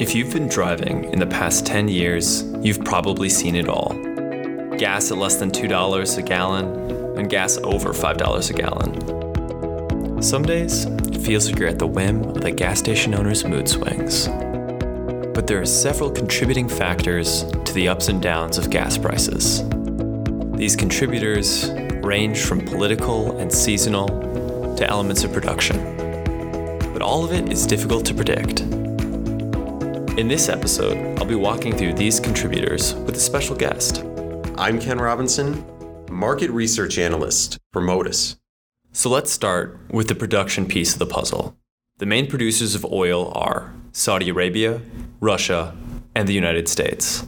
If you've been driving in the past 10 years, you've probably seen it all. Gas at less than $2 a gallon, and gas over $5 a gallon. Some days, it feels like you're at the whim of the gas station owner's mood swings. But there are several contributing factors to the ups and downs of gas prices. These contributors range from political and seasonal to elements of production. But all of it is difficult to predict. In this episode, I'll be walking through these contributors with a special guest. I'm Ken Robinson, market research analyst for Motus. So let's start with the production piece of the puzzle. The main producers of oil are Saudi Arabia, Russia, and the United States.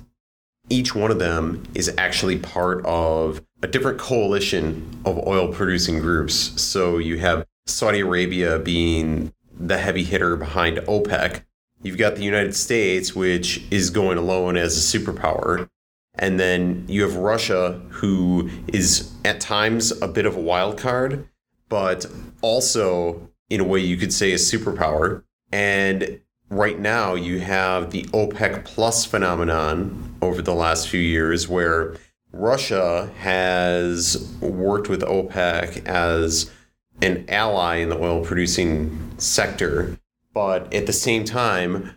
Each one of them is actually part of a different coalition of oil producing groups. So you have Saudi Arabia being the heavy hitter behind OPEC. You've got the United States, which is going alone as a superpower. And then you have Russia, who is at times a bit of a wild card, but also, in a way, you could say a superpower. And right now, you have the OPEC plus phenomenon over the last few years where Russia has worked with OPEC as an ally in the oil producing sector. But at the same time,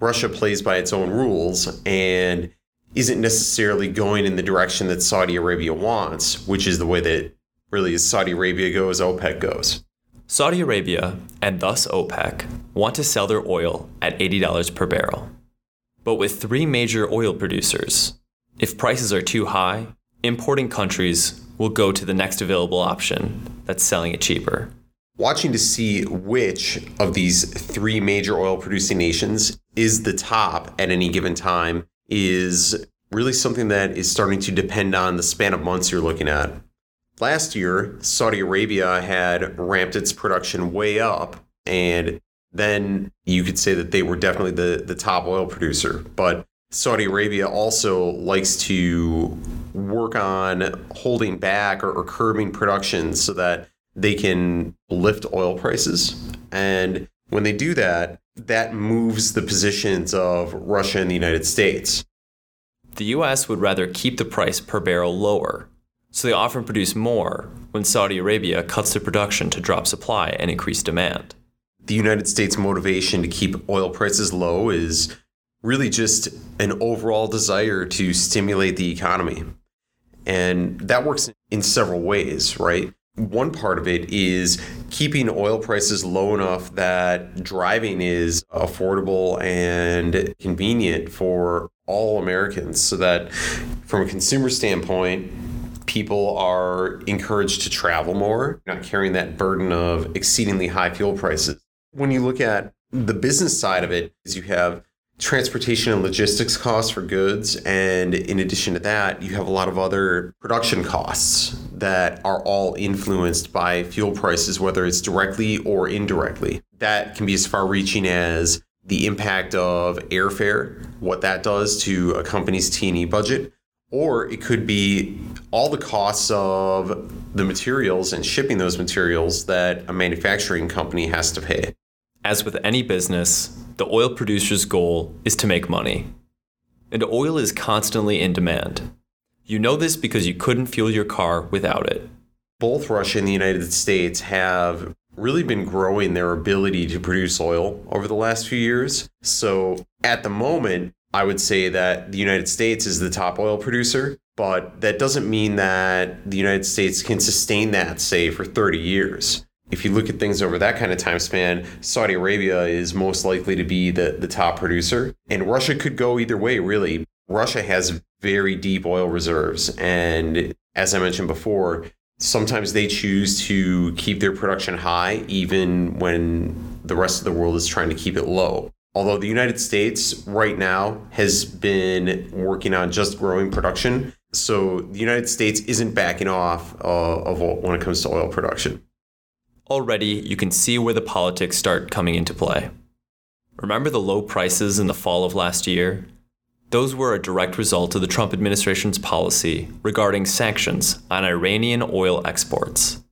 Russia plays by its own rules and isn't necessarily going in the direction that Saudi Arabia wants, which is the way that really Saudi Arabia goes, OPEC goes. Saudi Arabia, and thus OPEC, want to sell their oil at $80 per barrel. But with three major oil producers, if prices are too high, importing countries will go to the next available option that's selling it cheaper. Watching to see which of these three major oil producing nations is the top at any given time is really something that is starting to depend on the span of months you're looking at. Last year, Saudi Arabia had ramped its production way up, and then you could say that they were definitely the, the top oil producer. But Saudi Arabia also likes to work on holding back or, or curbing production so that they can lift oil prices. And when they do that, that moves the positions of Russia and the United States. The US would rather keep the price per barrel lower, so they often produce more when Saudi Arabia cuts their production to drop supply and increase demand. The United States' motivation to keep oil prices low is really just an overall desire to stimulate the economy. And that works in several ways, right? One part of it is keeping oil prices low enough that driving is affordable and convenient for all Americans so that from a consumer standpoint, people are encouraged to travel more, not carrying that burden of exceedingly high fuel prices. When you look at the business side of it, is you have transportation and logistics costs for goods. And in addition to that, you have a lot of other production costs that are all influenced by fuel prices, whether it's directly or indirectly. That can be as far reaching as the impact of airfare, what that does to a company's T&E budget, or it could be all the costs of the materials and shipping those materials that a manufacturing company has to pay. As with any business, the oil producer's goal is to make money. And oil is constantly in demand. You know this because you couldn't fuel your car without it. Both Russia and the United States have really been growing their ability to produce oil over the last few years. So at the moment, I would say that the United States is the top oil producer, but that doesn't mean that the United States can sustain that, say, for 30 years if you look at things over that kind of time span, Saudi Arabia is most likely to be the, the top producer. And Russia could go either way, really. Russia has very deep oil reserves. And as I mentioned before, sometimes they choose to keep their production high, even when the rest of the world is trying to keep it low. Although the United States right now has been working on just growing production. So the United States isn't backing off uh, of when it comes to oil production. Already, you can see where the politics start coming into play. Remember the low prices in the fall of last year? Those were a direct result of the Trump administration's policy regarding sanctions on Iranian oil exports.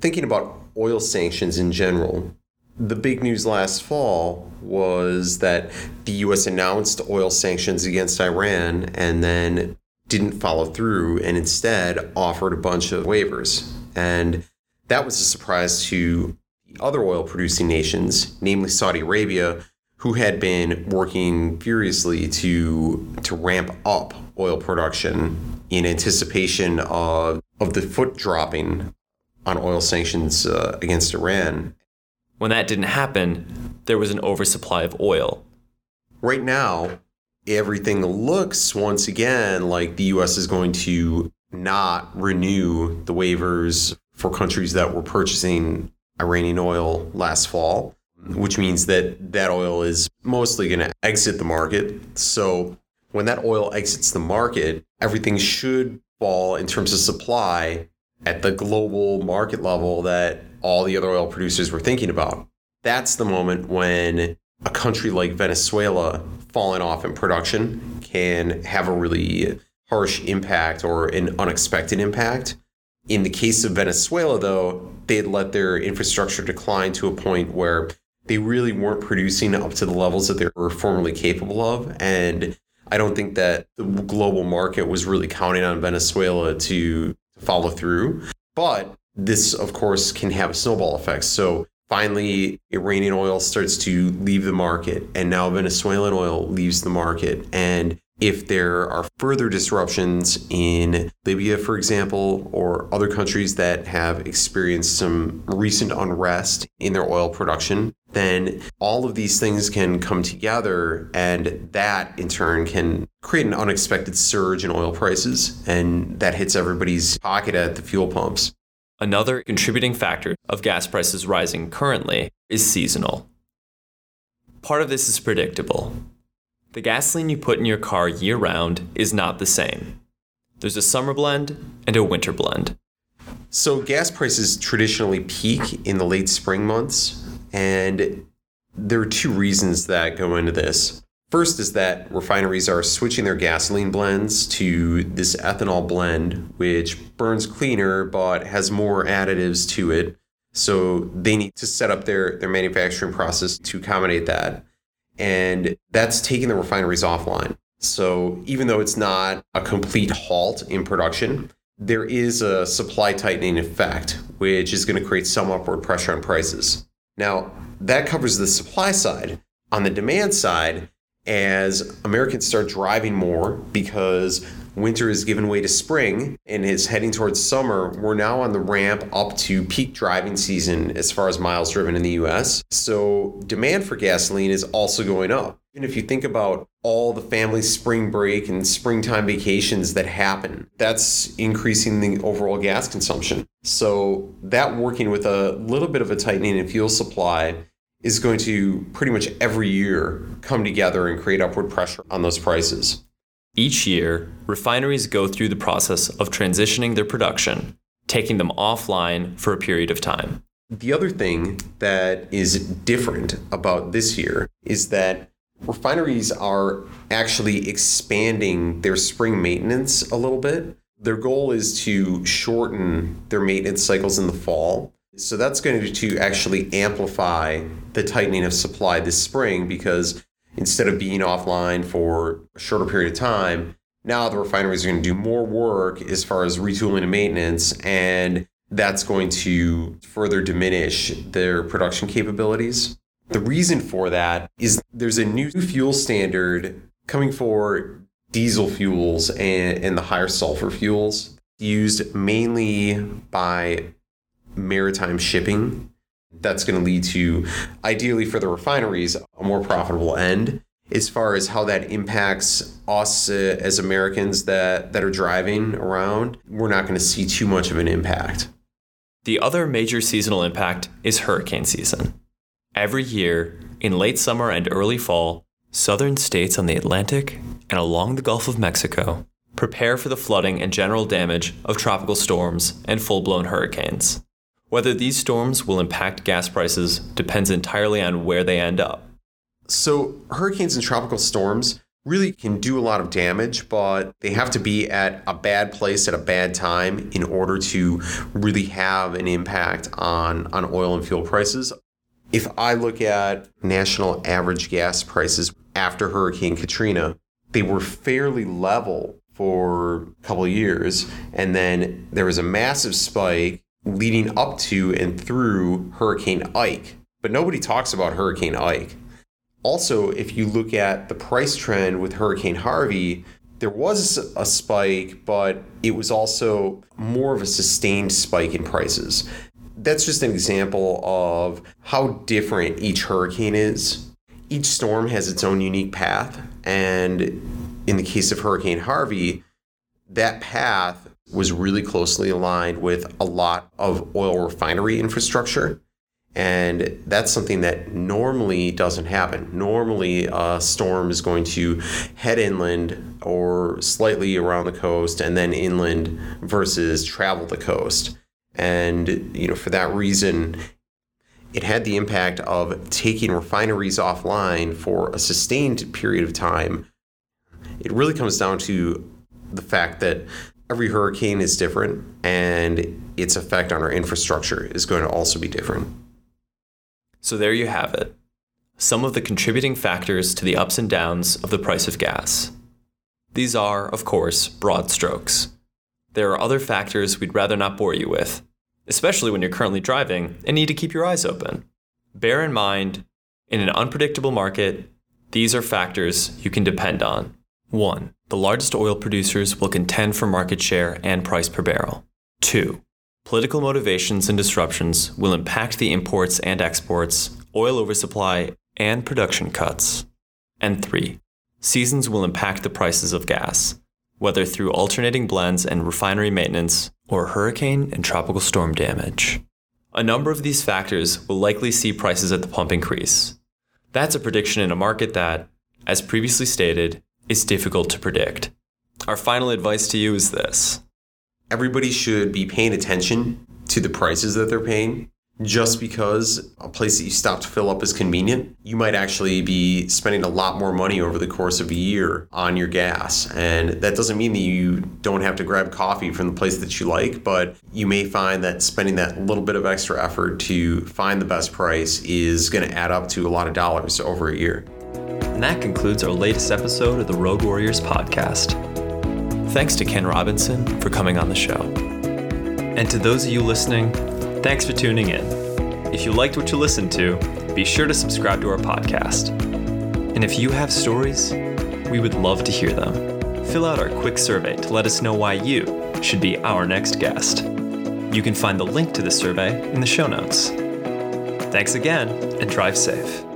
Thinking about oil sanctions in general, the big news last fall was that the US announced oil sanctions against Iran and then didn't follow through and instead offered a bunch of waivers. And that was a surprise to other oil producing nations, namely Saudi Arabia, who had been working furiously to to ramp up oil production in anticipation of of the foot dropping on oil sanctions uh, against Iran. When that didn't happen, there was an oversupply of oil. Right now, everything looks once again like the US is going to not renew the waivers for countries that were purchasing Iranian oil last fall, which means that that oil is mostly going to exit the market. So when that oil exits the market, everything should fall in terms of supply at the global market level that all the other oil producers were thinking about. That's the moment when a country like Venezuela falling off in production can have a really harsh impact or an unexpected impact. In the case of Venezuela, though, they had let their infrastructure decline to a point where they really weren't producing up to the levels that they were formerly capable of. And I don't think that the global market was really counting on Venezuela to follow through. But this, of course, can have snowball effect. So finally, Iranian oil starts to leave the market, and now Venezuelan oil leaves the market. And if there are further disruptions in Libya, for example, or other countries that have experienced some recent unrest in their oil production, then all of these things can come together, and that in turn can create an unexpected surge in oil prices, and that hits everybody's pocket at the fuel pumps. Another contributing factor of gas prices rising currently is seasonal. Part of this is predictable. The gasoline you put in your car year round is not the same. There's a summer blend and a winter blend. So, gas prices traditionally peak in the late spring months, and there are two reasons that go into this. First is that refineries are switching their gasoline blends to this ethanol blend, which burns cleaner but has more additives to it. So they need to set up their, their manufacturing process to accommodate that and that's taking the refineries offline. So even though it's not a complete halt in production, there is a supply tightening effect, which is going to create some upward pressure on prices. Now, that covers the supply side. On the demand side, as Americans start driving more because winter is giving way to spring and is heading towards summer, we're now on the ramp up to peak driving season as far as miles driven in the US. So demand for gasoline is also going up. And if you think about all the family spring break and springtime vacations that happen, that's increasing the overall gas consumption. So that working with a little bit of a tightening in fuel supply is going to pretty much every year come together and create upward pressure on those prices. Each year, refineries go through the process of transitioning their production, taking them offline for a period of time. The other thing that is different about this year is that refineries are actually expanding their spring maintenance a little bit. Their goal is to shorten their maintenance cycles in the fall. So that's going to actually amplify the tightening of supply this spring because instead of being offline for a shorter period of time, now the refineries are going to do more work as far as retooling and maintenance, and that's going to further diminish their production capabilities. The reason for that is there's a new fuel standard coming for diesel fuels and, and the higher sulfur fuels used mainly by maritime shipping that's going to lead to, ideally for the refineries, a more profitable end. As far as how that impacts us uh, as Americans that, that are driving around, we're not going to see too much of an impact. The other major seasonal impact is hurricane season. Every year, in late summer and early fall, southern states on the Atlantic and along the Gulf of Mexico prepare for the flooding and general damage of tropical storms and full blown hurricanes. Whether these storms will impact gas prices depends entirely on where they end up. So, hurricanes and tropical storms really can do a lot of damage, but they have to be at a bad place at a bad time in order to really have an impact on, on oil and fuel prices. If I look at national average gas prices after Hurricane Katrina, they were fairly level for a couple years. And then there was a massive spike leading up to and through Hurricane Ike. But nobody talks about Hurricane Ike. Also, if you look at the price trend with Hurricane Harvey, there was a spike, but it was also more of a sustained spike in prices. That's just an example of how different each hurricane is. Each storm has its own unique path, and in the case of Hurricane Harvey, that path was really closely aligned with a lot of oil refinery infrastructure. And that's something that normally doesn't happen. Normally, a storm is going to head inland or slightly around the coast and then inland versus travel the coast. And, you know, for that reason, it had the impact of taking refineries offline for a sustained period of time. It really comes down to the fact that every hurricane is different and its effect on our infrastructure is going to also be different. So there you have it. Some of the contributing factors to the ups and downs of the price of gas. These are, of course, broad strokes. There are other factors we'd rather not bore you with, especially when you're currently driving and need to keep your eyes open. Bear in mind, in an unpredictable market, these are factors you can depend on. 1. The largest oil producers will contend for market share and price per barrel. 2. Political motivations and disruptions will impact the imports and exports, oil oversupply, and production cuts. And 3. Seasons will impact the prices of gas, whether through alternating blends and refinery maintenance or hurricane and tropical storm damage. A number of these factors will likely see prices at the pump increase. That's a prediction in a market that, as previously stated, is difficult to predict. Our final advice to you is this everybody should be paying attention to the prices that they're paying. Just because a place that you stop to fill up is convenient, you might actually be spending a lot more money over the course of a year on your gas. And that doesn't mean that you don't have to grab coffee from the place that you like, but you may find that spending that little bit of extra effort to find the best price is going to add up to a lot of dollars over a year. And that concludes our latest episode of the Road Warriors podcast. Thanks to Ken Robinson for coming on the show. And to those of you listening, thanks for tuning in. If you liked what you listened to, be sure to subscribe to our podcast. And if you have stories, we would love to hear them. Fill out our quick survey to let us know why you should be our next guest. You can find the link to the survey in the show notes. Thanks again, and drive safe.